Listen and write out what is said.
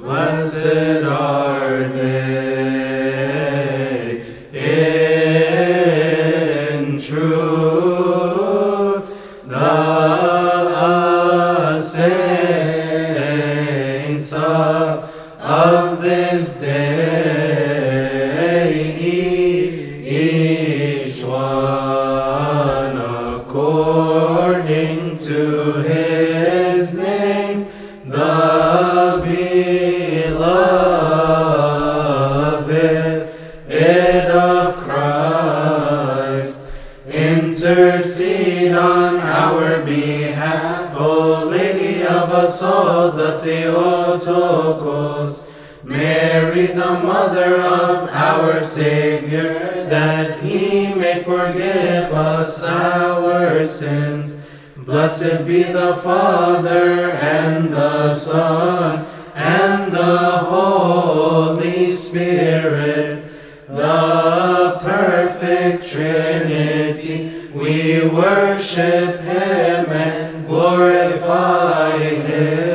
Blessed are they in truth, the saints of, of this day, each one according to his intercede on our behalf, O Lady of us all, the Theotokos, Mary, the mother of our Savior, that he may forgive us our sins. Blessed be the Father and the Son and the Holy Spirit, the perfect Trinity. We worship him and glorify him.